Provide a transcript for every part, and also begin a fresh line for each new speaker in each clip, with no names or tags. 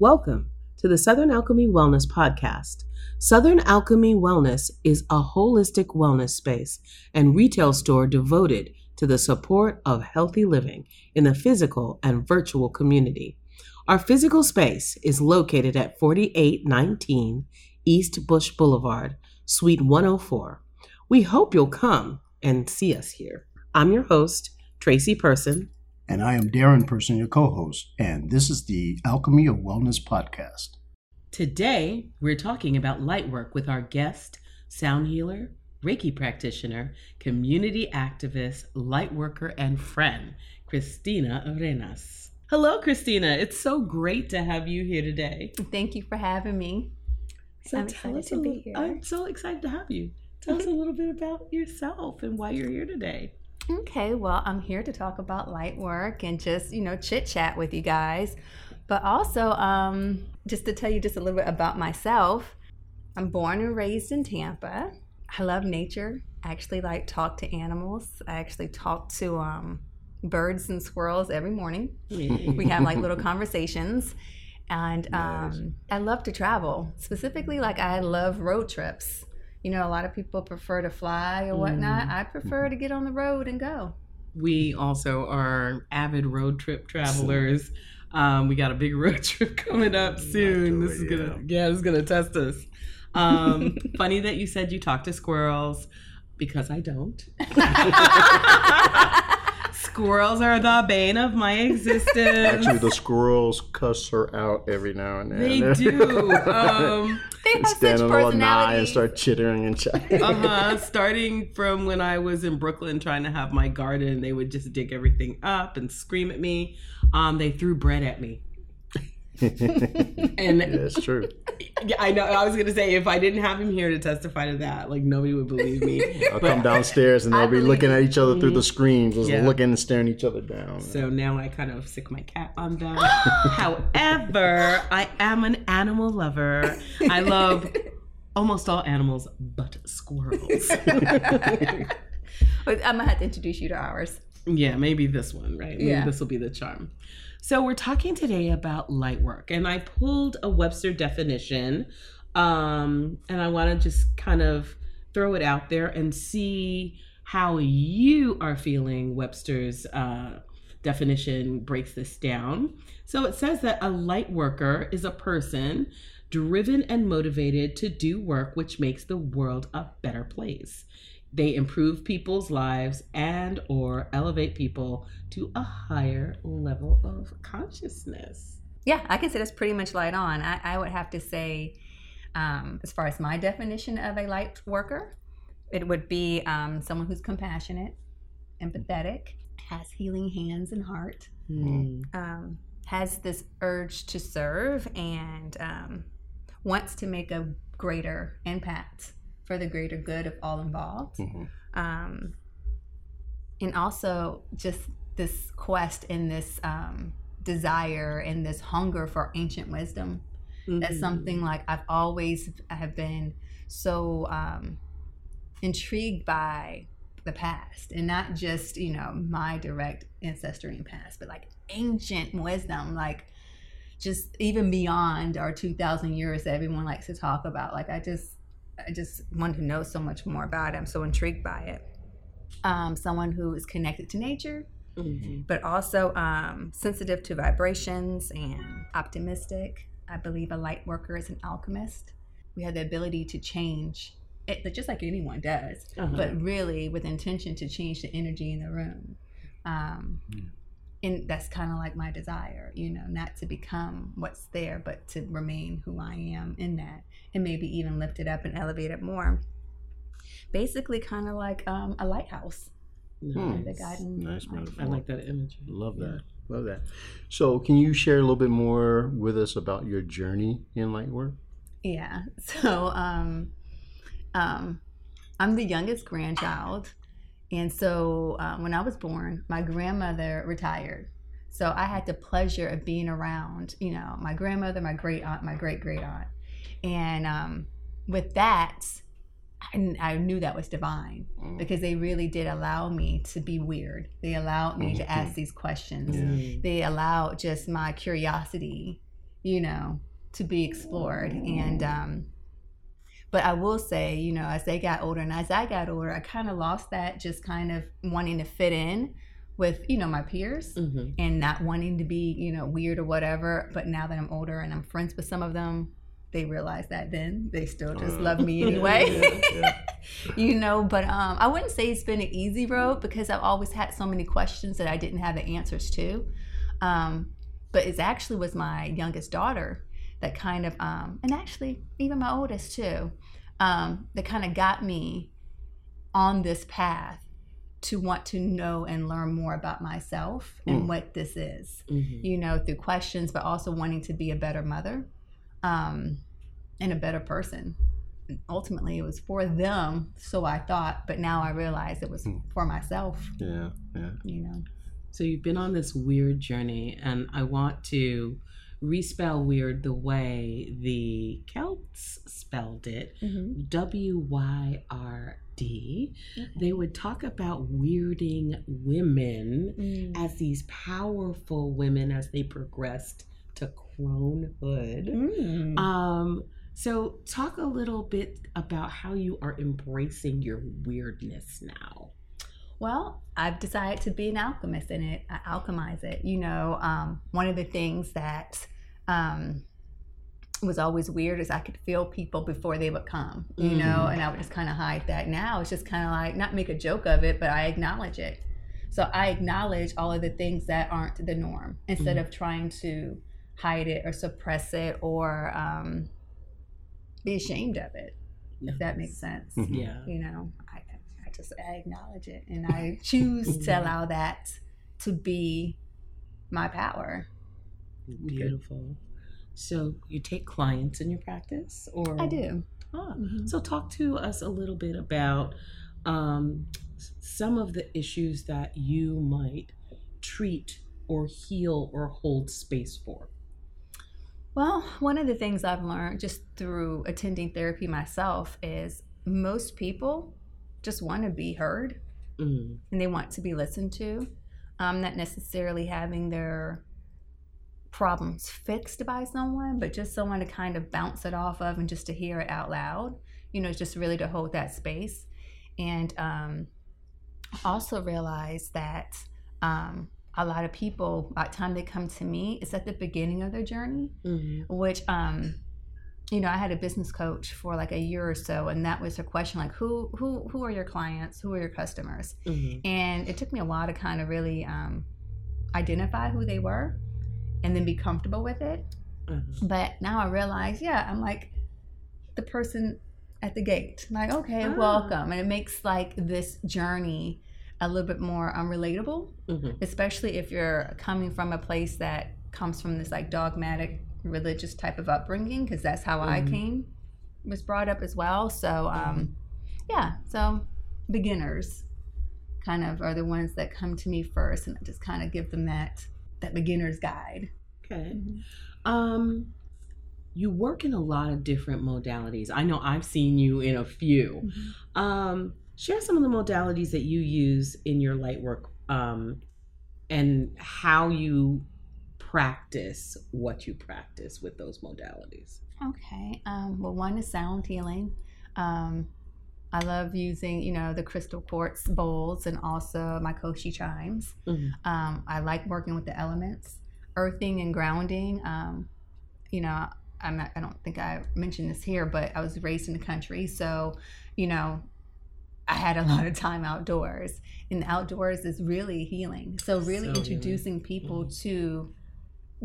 Welcome to the Southern Alchemy Wellness Podcast. Southern Alchemy Wellness is a holistic wellness space and retail store devoted to the support of healthy living in the physical and virtual community. Our physical space is located at 4819 East Busch Boulevard, Suite 104. We hope you'll come and see us here. I'm your host, Tracy Person.
And I am Darren Person, your co host. And this is the Alchemy of Wellness podcast.
Today, we're talking about light work with our guest, sound healer, Reiki practitioner, community activist, light worker, and friend, Christina Arenas. Hello, Christina. It's so great to have you here today.
Thank you for having me.
So
I'm
tell
excited
us
to
a
be
little-
here.
I'm so excited to have you. Tell us a little bit about yourself and why you're here today.
Okay, well, I'm here to talk about light work and just, you know, chit chat with you guys. But also, um, just to tell you just a little bit about myself, I'm born and raised in Tampa. I love nature. I actually like talk to animals. I actually talk to um, birds and squirrels every morning. we have like little conversations and
Nice.
um, i love to travel specifically like i love road trips you know a lot of people prefer to fly or whatnot i prefer to get on the road and go
We also are avid road trip travelers. Um, we got a big road trip coming up soon. This is gonna, yeah, this is gonna test us. Um, funny that you said you talk to squirrels because I don't. Squirrels are the bane of my existence.
Actually, the squirrels cuss her out every now and then.
they do. Um,
they have such
Stand on a little and start chittering and chatting.
uh-huh. Starting from when I was in Brooklyn trying to have my garden, they would just dig everything up and scream at me. Um, they threw bread at me. And
That's true.
I know. I was gonna say if I didn't have him here to testify to that, like nobody would believe me.
I'll come downstairs and they'll
I
be looking at each other through the screens, just
Yeah.
looking and staring each other down.
So now I kind of sick my cat on them. However, I am an animal lover. I love almost all animals but squirrels.
I'm gonna have to introduce you to ours
Yeah, maybe this one, right? Maybe
Yeah.
this will be the charm. So we're talking today about light work, and I pulled a Webster definition, um, and I want to just kind of throw it out there and see how you are feeling. Webster's uh, definition breaks this down. So it says that a light worker is a person driven and motivated to do work which makes the world a better place they improve people's lives and or elevate people to a higher level of consciousness.
Yeah i can say that's pretty much light on. I, I would have to say um, as far as my definition of a light worker it would be um, someone who's compassionate empathetic has healing hands and heart um, has this urge to serve and um, wants to make a greater impact for the greater good of all involved.
Mhm.
Um, and also just this quest and this um, desire and this hunger for ancient wisdom. That's
Mm-hmm.
something like I've always have been so um, intrigued by the past and not just you know my direct ancestry and past but like ancient wisdom like just even beyond our 2000 years that everyone likes to talk about like i just i just want to know so much more about it i'm so intrigued by it um, someone who is connected to nature
Mhm.
but also um, sensitive to vibrations and optimistic. I believe a light worker is an alchemist. We have the ability to change, it, just like anyone does,
Uh-huh.
but really with intention to change the energy in the room. Um, and that's kind of like my desire, you know, not to become what's there, but to remain who I am in that, and maybe even lift it up and elevate it more. Basically, kind of like um, a lighthouse.
Hmm.
The guiding
Nice
light.
metaphor.
i like that image.
Love
Yeah.
that. Love that. So, can you share a little bit more with us about your journey in light work?
Yeah. So um um I'm the youngest grandchild. And so um, when I was born, my grandmother retired. So I had the pleasure of being around, you know, my grandmother, my great aunt, my great great aunt. And um, with that, I, I knew that was divine
Mm.
because they really did allow me to be weird. They allowed me to ask these questions
Mm.
they allowed just my curiosity you know, to be explored. And um, but I will say, you know, as they got older and as I got older, I kind of lost that just kind of wanting to fit in with, you know, my peers
Mhm.
and not wanting to be, you know, weird or whatever. But now that I'm older and I'm friends with some of them, they realize that then they still just
Uh,
love me anyway.
yeah, yeah.
you know, but um, I wouldn't say it's been an easy road because I've always had so many questions that I didn't have the answers to. Um, but it actually was my youngest daughter that kind of, um, and actually even my oldest too, um, that kind of got me on this path to want to know and learn more about myself and
Mm.
what this is
Mhm.
you know, through questions, but also wanting to be a better mother um, and a better person. And ultimately, it was for them, so I thought, but now I realize it was
Hmm.
for myself,
Yeah, yeah.
you know.
So you've been on this weird journey, and I want to respell weird the way the Celts spelled it W Y R D. They would talk about weirding women
Mm.
as these powerful women as they progressed to cronehood.
Mm.
Um, so talk a little bit about how you are embracing your weirdness now.
Well, I've decided to be an alchemist in it. I alchemize it. You know, um, one of the things that um, was always weird is I could feel people before they would come, you know,
Mhm.
and I would just kind of hide that. Now it's just kind of like, not make a joke of it, but I acknowledge it. So I acknowledge all of the things that aren't the norm instead of trying to hide it or suppress it or um, be ashamed of it, if that makes sense
Mhm.
Yeah.
you know I, I just I acknowledge it and i choose to allow that to be my power
Beautiful. So you take clients in your practice, or
i do
Ah,
Mhm.
So talk to us a little bit about um, some of the issues that you might treat or heal or hold space for.
well one of the things i've learned just through attending therapy myself is most people just want to be heard
Mm.
and they want to be listened to um, not necessarily having their problems fixed by someone but just someone to kind of bounce it off of and just to hear it out loud you know just really to hold that space and um, also realize that um, a lot of people by the time they come to me it's at the beginning of their journey
Mhm.
which um you know i had a business coach for like a year or so and that was her question like who who who are your clients who are your customers
Mhm.
and it took me a while to kind of really um, identify who they were and then be comfortable with it
Mhm.
but now i realize yeah i'm like the person at the gate like okay
Ah.
welcome and it makes like this journey a little bit more unrelatable
Mhm.
especially if you're coming from a place that comes from this like dogmatic religious type of upbringing because that's how i
Mhm.
came was brought up as well so um yeah so beginners kind of are the ones that come to me first and i just kind of give them that that beginner's guide
Okay. Um, you work in a lot of different modalities. I know I've seen you in a few. Um, share some of the modalities that you use in your light work um, and how you practice what you practice with those modalities.
Okay. Um, well, one is sound healing. Um, I love using, you know, the crystal quartz bowls and also my koshi chimes.
Mhm.
Um, I like working with the elements, earthing and grounding. Um, you know, I'm not, I don't think I mentioned this here, but I was raised in the country, so you know, I had a lot of time outdoors, and outdoors is really healing. So really
So healing.
introducing people to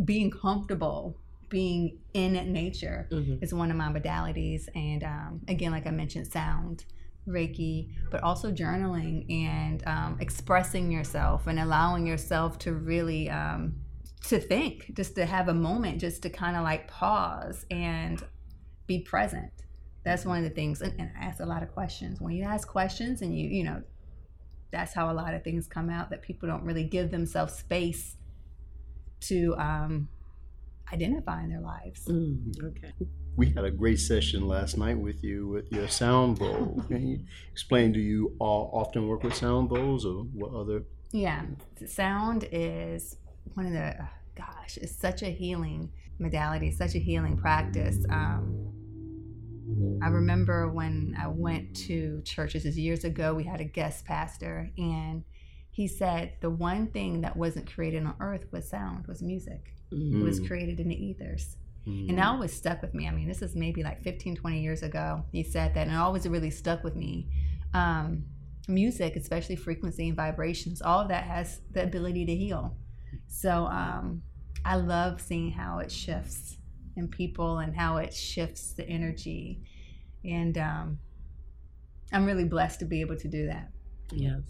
being comfortable being in nature
Mhm.
is one of my modalities. And um, again, like I mentioned, sound, Reiki, but also journaling and um, expressing yourself and allowing yourself to really um, to think, just to have a moment, just to kind of like pause and be present. That's one of the things. And, and I ask a lot of questions. When you ask questions and you, you know, that's how a lot of things come out that people don't really give themselves space to um, identify in their lives.
Mm, okay.
We had a great session last night with you with your sound bowl. Can you explain? Do you all often work with sound bowls, or what other?
Yeah, sound is one of the gosh, it's such a healing modality, such a healing practice. Um, I remember when I went to churches this is years ago, we had a guest pastor, and he said the one thing that wasn't created on earth was sound, was music. It was
Mm.
created in the ethers.
Mm.
And that always stuck with me. I mean, this is maybe like 15, 20 years ago. He said that, and it always really stuck with me. Um, music, especially frequency and vibrations, all of that has the ability to heal. So um, I love seeing how it shifts in people and how it shifts the energy. And um, I'm really blessed to be able to do that.
Yes.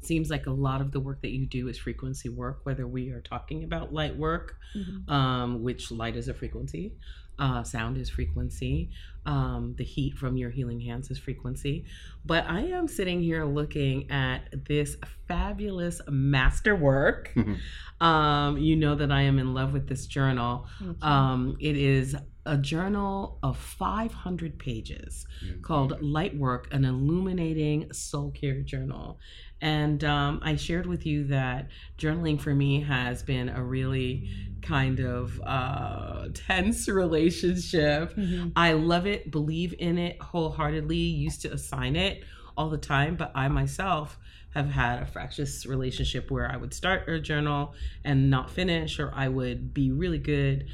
Seems like a lot of the work that you do is frequency work, whether we are talking about light work, um, which light is a frequency, uh, sound is frequency, um, the heat from your healing hands is frequency. But I am sitting here looking at this fabulous masterwork.
Mhm.
Um, you know that I am in love with this journal. Um, it is a journal of 500 pages called Lightwork, an illuminating soul care journal. And um, I shared with you that journaling for me has been a really kind of uh, tense relationship.
Mhm.
I love it, believe in it wholeheartedly, used to assign it all the time, but I myself have had a fractious relationship where I would start a journal and not finish, or I would be really good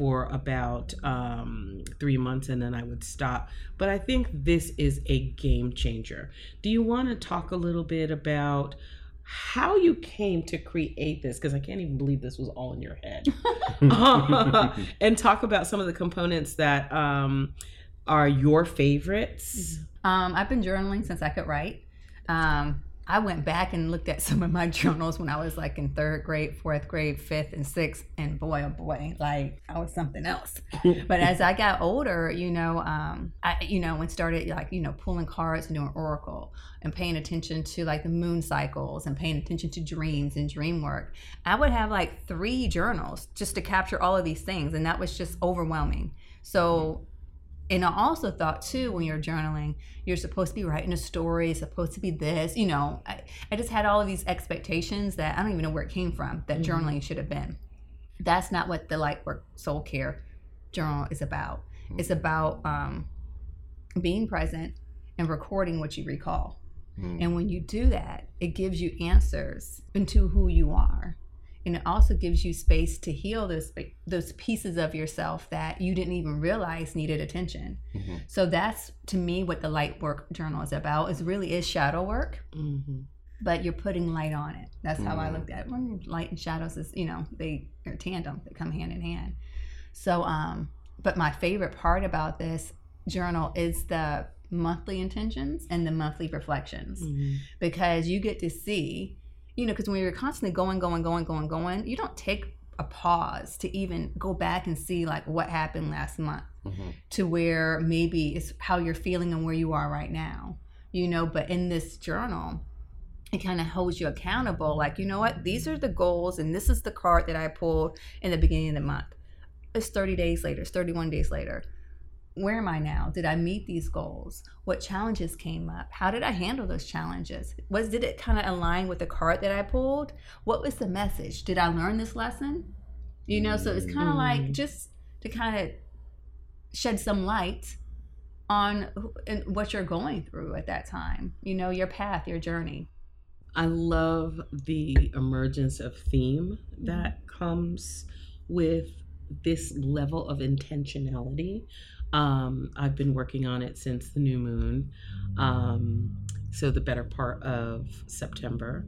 for about um, three months and then I would stop. But I think this is a game changer. Do you want to talk a little bit about how you came to create this? Because I can't even believe this was all in your head. and talk about some of the components that um, are your favorites.
Um, I've been journaling since I could write. Um, I went back and looked at some of my journals when I was like in third grade, fourth grade, fifth, and sixth, and boy, oh boy, like I was something else. But as I got older, you know, um, I, you know, when started like you know pulling cards and doing oracle and paying attention to like the moon cycles and paying attention to dreams and dream work, I would have like three journals just to capture all of these things, and that was just overwhelming. So and I also thought too, when you're journaling, you're supposed to be writing a story, it's supposed to be this, you know. I, I just had all of these expectations that I don't even know where it came from that
Mhm.
journaling should have been. That's not what the Lightwork Soul Care Journal is about. It's about um, being present and recording what you recall.
Mm.
And when you do that, it gives you answers into who you are. And it also gives you space to heal those those pieces of yourself that you didn't even realize needed attention.
Mhm.
So that's to me what the light work journal is about. Is really is shadow work,
Mhm.
but you're putting light on it. That's how I
Mm.
looked at it. When light and shadows is you know they are tandem. They come hand in hand. So um, but my favorite part about this journal is the monthly intentions and the monthly reflections
Mhm.
because you get to see, you know, because when you're constantly going, going, going, going, going, you don't take a pause to even go back and see like what happened last month
Mhm.
to where maybe it's how you're feeling and where you are right now, you know. But in this journal, it kind of holds you accountable. Like, you know what? These are the goals, and this is the card that I pulled in the beginning of the month. It's 30 days later, it's 31 days later. Where am I now? Did I meet these goals? What challenges came up? How did I handle those challenges? Was did it kind of align with the card that I pulled? What was the message? Did I learn this lesson? You know, so it's kind of like
Mm.
just to kind of shed some light on and what you're going through at that time. You know, your path, your journey.
I love the emergence of theme that comes with this level of intentionality. Um, I've been working on it since the new moon, um, so the better part of September.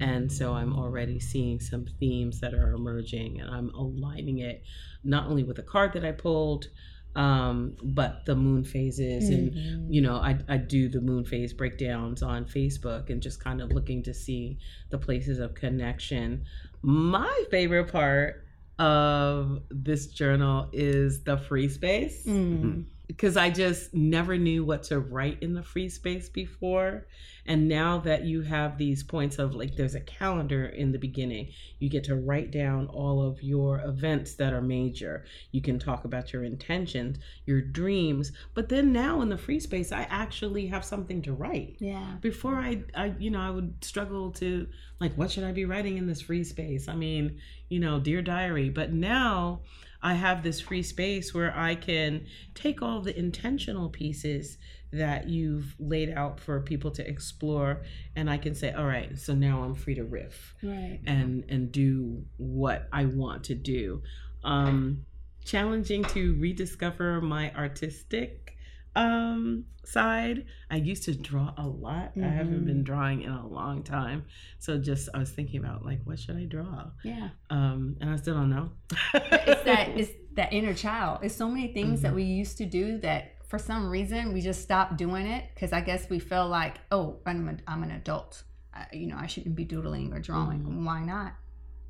And so I'm already seeing some themes that are emerging, and I'm aligning it not only with the card that I pulled, um, but the moon phases and
Mm-hmm.
you know, I, I do the moon phase breakdowns on Facebook and just kind of looking to see the places of connection. My favorite part of this journal is the free space.
Mm.
Because I just never knew what to write in the free space before. And now that you have these points of like, there's a calendar in the beginning, you get to write down all of your events that are major. You can talk about your intentions, your dreams. But then now in the free space, I actually have something to write.
Yeah.
Before I, I, you know, I would struggle to like, what should I be writing in this free space? I mean, you know, dear diary. But now, I have this free space where I can take all the intentional pieces that you've laid out for people to explore and I can say, all right, so now I'm free to riff
Right.
and and do what I want to do. Um challenging to rediscover my artistic um side. I used to draw a lot. I haven't been drawing in a long time. So just I was thinking about like what should I draw?
Yeah.
Um and I still don't know.
It's that it's that inner child. It's so many things that
Mhm.
we used to do that for some reason we just stopped doing it because I guess we feel like, oh, I'm an, I'm an adult. I, you know, I shouldn't be doodling or drawing.
Mhm.
Why not?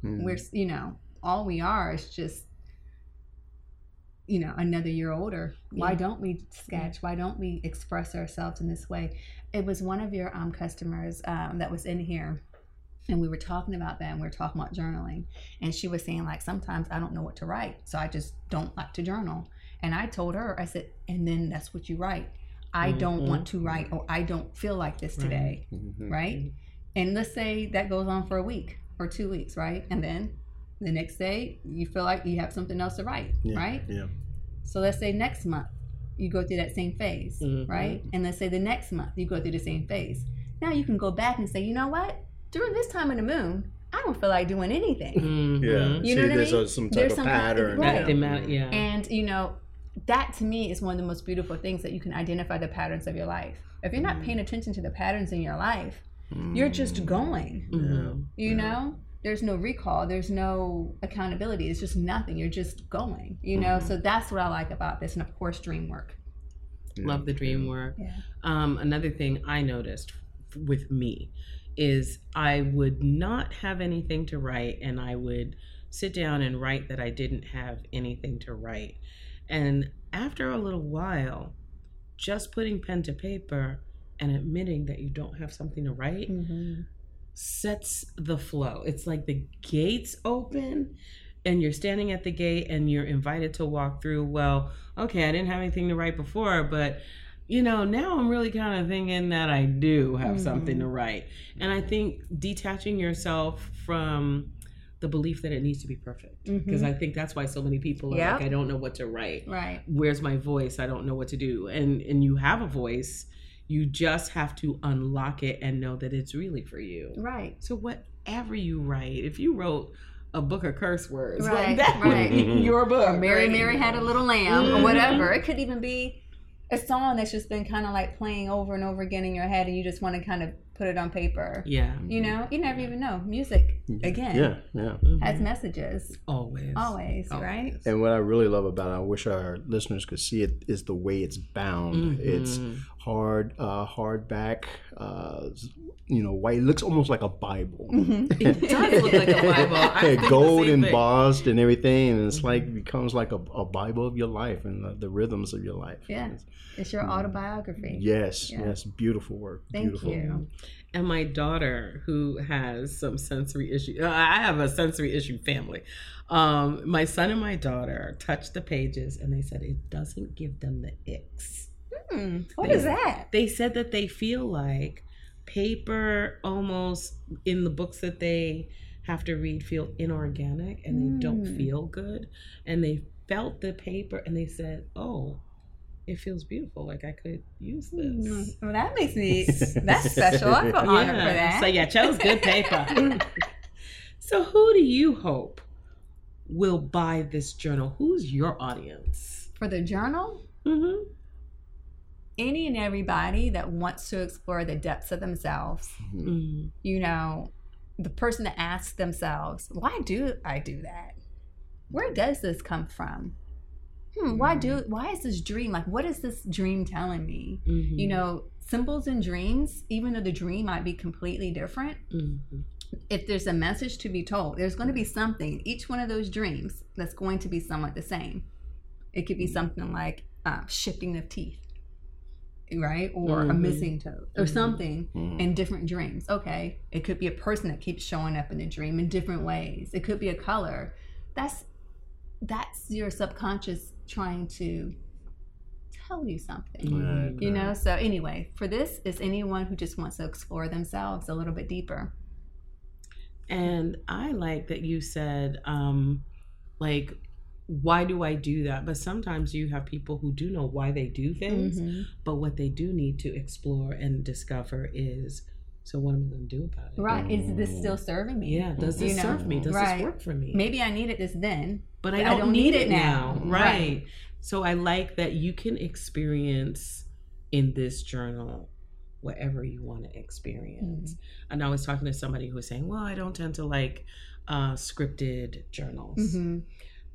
We're you know all we are is just you know another year older. Why
Yeah.
don't we sketch? Why don't we express ourselves in this way? It was one of your um, customers um, that was in here and we were talking about that and we were talking about journaling and she was saying like sometimes i don't know what to write so i just don't like to journal and i told her i said and then that's what you write i don't
Mhm.
want to write or i don't feel like this
Right.
today
Mhm.
right and let's say that goes on for a week or two weeks right and then the next day you feel like you have something else to write
Yeah,
right
Yeah.
so let's say next month you go through that same phase,
Mhm.
right? And let's say the next month you go through the same phase. Now you can go back and say, you know what? During this time of the moon, I don't feel like doing anything.
Mhm.
Yeah.
You
See,
know what I mean?
a, some type
There's
of
some
pattern.
right.
That they yeah.
And you know, that to me is one of the most beautiful things that you can identify the patterns of your life. If you're not
Mhm.
paying attention to the patterns in your life,
Mm.
you're just going.
Mhm.
You
Yeah.
know? There's no recall, there's no accountability. It's just nothing. You're just going. You know,
Mhm.
so that's what I like about this. And of course dream work.
Love the dream work.
Yeah.
Um, another thing I noticed with me is I would not have anything to write, and I would sit down and write that I didn't have anything to write. And after a little while, just putting pen to paper and admitting that you don't have something to write
Mm-hmm.
Sets the flow. It's like the gates open and you're standing at the gate and you're invited to walk through. Well, okay, I didn't have anything to write before, but you know, now I'm really kind of thinking that I do have something
Mhm.
to write. And I think detaching yourself from the belief that it needs to be perfect because I think that's why so many people are
Yep.
like I don't know what to write
Right.
where's my voice i don't know what to do and and you have a voice you just have to unlock it and know that it's really for you
Right.
so whatever you write if you wrote a book of curse words like
Right,
that
right.
would be your book
Or Mary
right?
Mary had a little lamb
Mhm.
or whatever. It could even be a song that's just been kind of like playing over and over again in your head and you just want to kind of put it on paper.
yeah
You know, you never even know. Music, again,
Yeah, yeah.
Mhm.
has messages.
always
Always,
Always.
right?
And what I really love about it, I wish our listeners could see it, is the way it's bound. It's
Mhm.
Hard, uh, hardback, uh, you know, white. It looks almost like a Bible.
Mhm.
it does look like a bible I think the
gold
same thing.
embossed and everything, and it's like becomes like a, a Bible of your life and the, the rhythms of your life.
Yeah. It's your autobiography.
Yes,
Yeah.
yes, beautiful work.
Thank
beautiful.
you.
and my daughter who has some sensory issue uh, i have a sensory issue family um, my son and my daughter touched the pages and they said it doesn't give them the icks
Hmm. What is that?
they said that they feel like paper almost in the books that they have to read feel inorganic and they don't
Mm.
feel good and they felt the paper and they said oh it feels beautiful like i could use this
Hmm. Well, that makes me, that's special. I feel honored for that.
so yeah, chose good paper. so who do you hope will buy this journal? Who's your audience?
For the journal,
Mm-hmm.
Any and everybody that wants to explore the depths of themselves
Mm-hmm.
you know, the person that asks themselves, why do I do that? Where does this come from? Hmm, why do why is this dream like what is this dream telling me?
Mm-hmm.
You know, symbols and dreams, even though the dream might be completely different,
Mm-hmm.
if there's a message to be told, there's going to be something, each one of those dreams that's going to be somewhat the same. It could be something like uh, shifting of teeth, right? Or a
Mhm.
missing toe or
Mhm.
something
Mm.
in different dreams. Okay. It could be a person that keeps showing up in the dream in different ways. It could be a color. That's that's your subconscious trying to tell you something. You know, so anyway, for this is anyone who just wants to explore themselves a little bit deeper.
And I like that you said, um, like, why do I do that? But sometimes you have people who do know why they do things,
Mhm.
but what they do need to explore and discover is, so what am I going to do about it?
Right. Is this still serving me?
Yeah, does this
You know,
serve me? Does
right.
this work for me?
Maybe I needed this then.
but I
but
don't, need, it now.
now.
Right.
Right.
So I like that you can experience in this journal whatever you want to experience.
Mm-hmm.
And I was talking to somebody who was saying, well, I don't tend to like uh, scripted journals.
hmm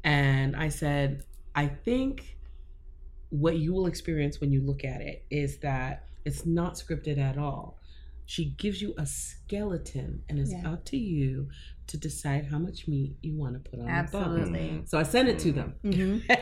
And I said, I think what you will experience when you look at it is that it's not scripted at all. She gives you a skeleton, and it's
Yeah.
up to you to decide how much meat you want to put on the bone.
Absolutely.
So I sent it to them.
hmm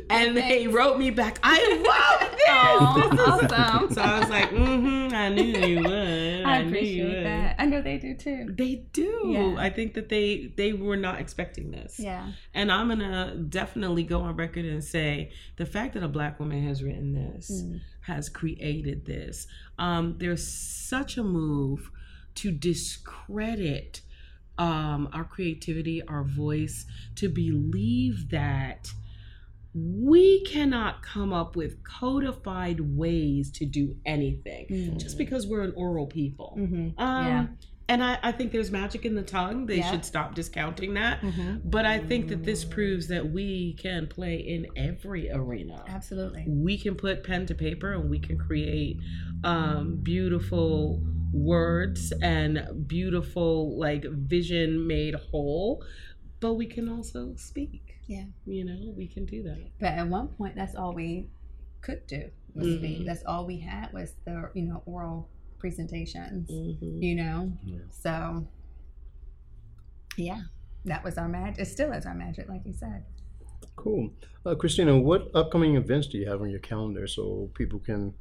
and they wrote me back, I love this.
Aw,
This is-
awesome.
So I was like, mm-hmm, I knew you would.
I
you
appreciate
would."
that. I know they do too.
They do.
Yeah.
I think that they they were not expecting this.
Yeah.
And I'm gonna definitely go on record and say the fact that a black woman has written this,
Mm.
Has created this. Um, there's such a move to discredit um, our creativity, our voice, to believe that we cannot come up with codified ways to do anything
Mm.
just because we're an oral people.
hmm
Um,
Yeah.
And I, I think there's magic in the tongue. They
Yeah.
should stop discounting that.
hmm
But I think that this proves that we can play in every arena.
Absolutely.
We can put pen to paper and we can create um, beautiful words and beautiful like vision made whole. But we can also speak.
Yeah.
You know, we can do that.
But at one point, that's all we could do was
Mhm.
speak. That's all we had was the you know oral presentations.
Mhm.
You know,
Yeah.
so yeah, that was our magic. It still is our magic, like you said.
Cool. Uh, Christina, what upcoming events do you have on your calendar so people can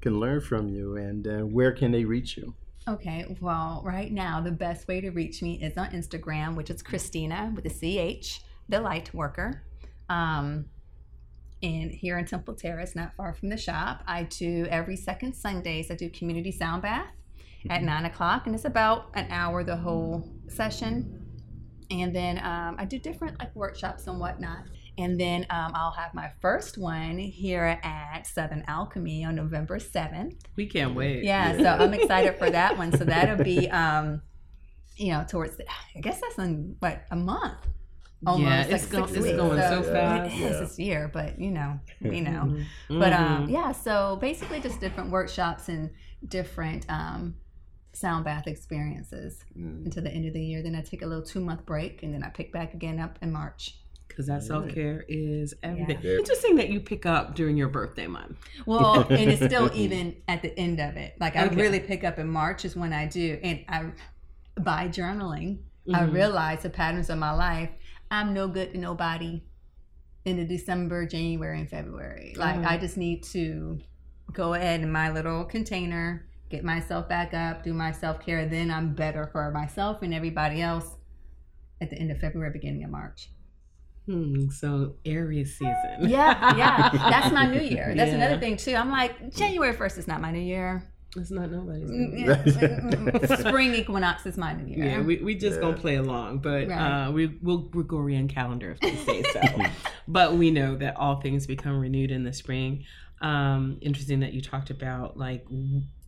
can learn from you and uh, where can they reach you?
Okay, well, right now the best way to reach me is on Instagram, which is Christina with a CH, the light worker. Um, and here in Temple Terrace, not far from the shop, I do every second Sundays. I do community sound bath at nine o'clock, and it's about an hour the whole session. And then um, I do different like workshops and whatnot. And then um, I'll have my first one here at Southern Alchemy on November seventh.
We can't wait.
Yeah, so I'm excited for that one. So that'll be, um, you know, towards the, I guess that's in what a month.
Yeah, it's,
like
go-
six
it's
weeks.
going so
So
fast.
It is
Yeah.
this year, but you know, we know.
Mhm.
But um,
Mhm.
yeah, so basically just different workshops and different um, sound bath experiences
Mm.
until the end of the year. Then I take a little two month break, and then I pick back again up in March.
because that self care is everything.
Yeah.
Interesting that you pick up during your birthday month.
Well, and it's still even at the end of it. Like I
Okay.
really pick up in March is when I do, and I by journaling, I
Mhm.
realize the patterns of my life. I'm no good to nobody in the December, January, and February. Like
Uh-huh.
I just need to go ahead in my little container, get myself back up, do my self care. Then I'm better for myself and everybody else at the end of February, beginning of March.
Hmm, so Aries season.
Yeah, yeah, that's my new year. That's
Yeah.
another thing too. I'm like January first is not my new year.
It's not nobody's.
Mm, yeah,
year.
mm, mm, Spring equinox is mine new year.
Yeah, we, we just gonna play along, but
Right.
uh, we will Gregorian calendar if they say so. but we know that all things become renewed in the spring. Um, interesting that you talked about like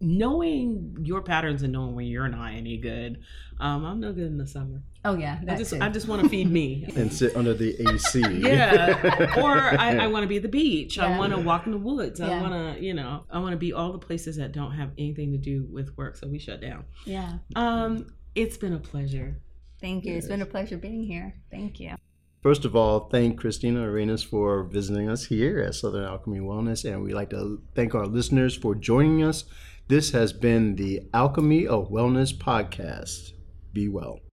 knowing your patterns and knowing when you're not any good. Um, I'm no good in the summer.
oh yeah,
I just
too.
I just want to feed me.
And sit under the AC.
yeah or i, I want to be at the beach i want to walk in the woods i want to you know i want to be all the places that don't have anything to do with work so we shut down
yeah.
um it's been a pleasure
Thank you. It's been a pleasure being here. Thank you.
First of all, thank Christina Arenas for visiting us here at Southern Alchemy Wellness, and we'd like to thank our listeners for joining us. This has been the Alchemy of Wellness podcast. Be well.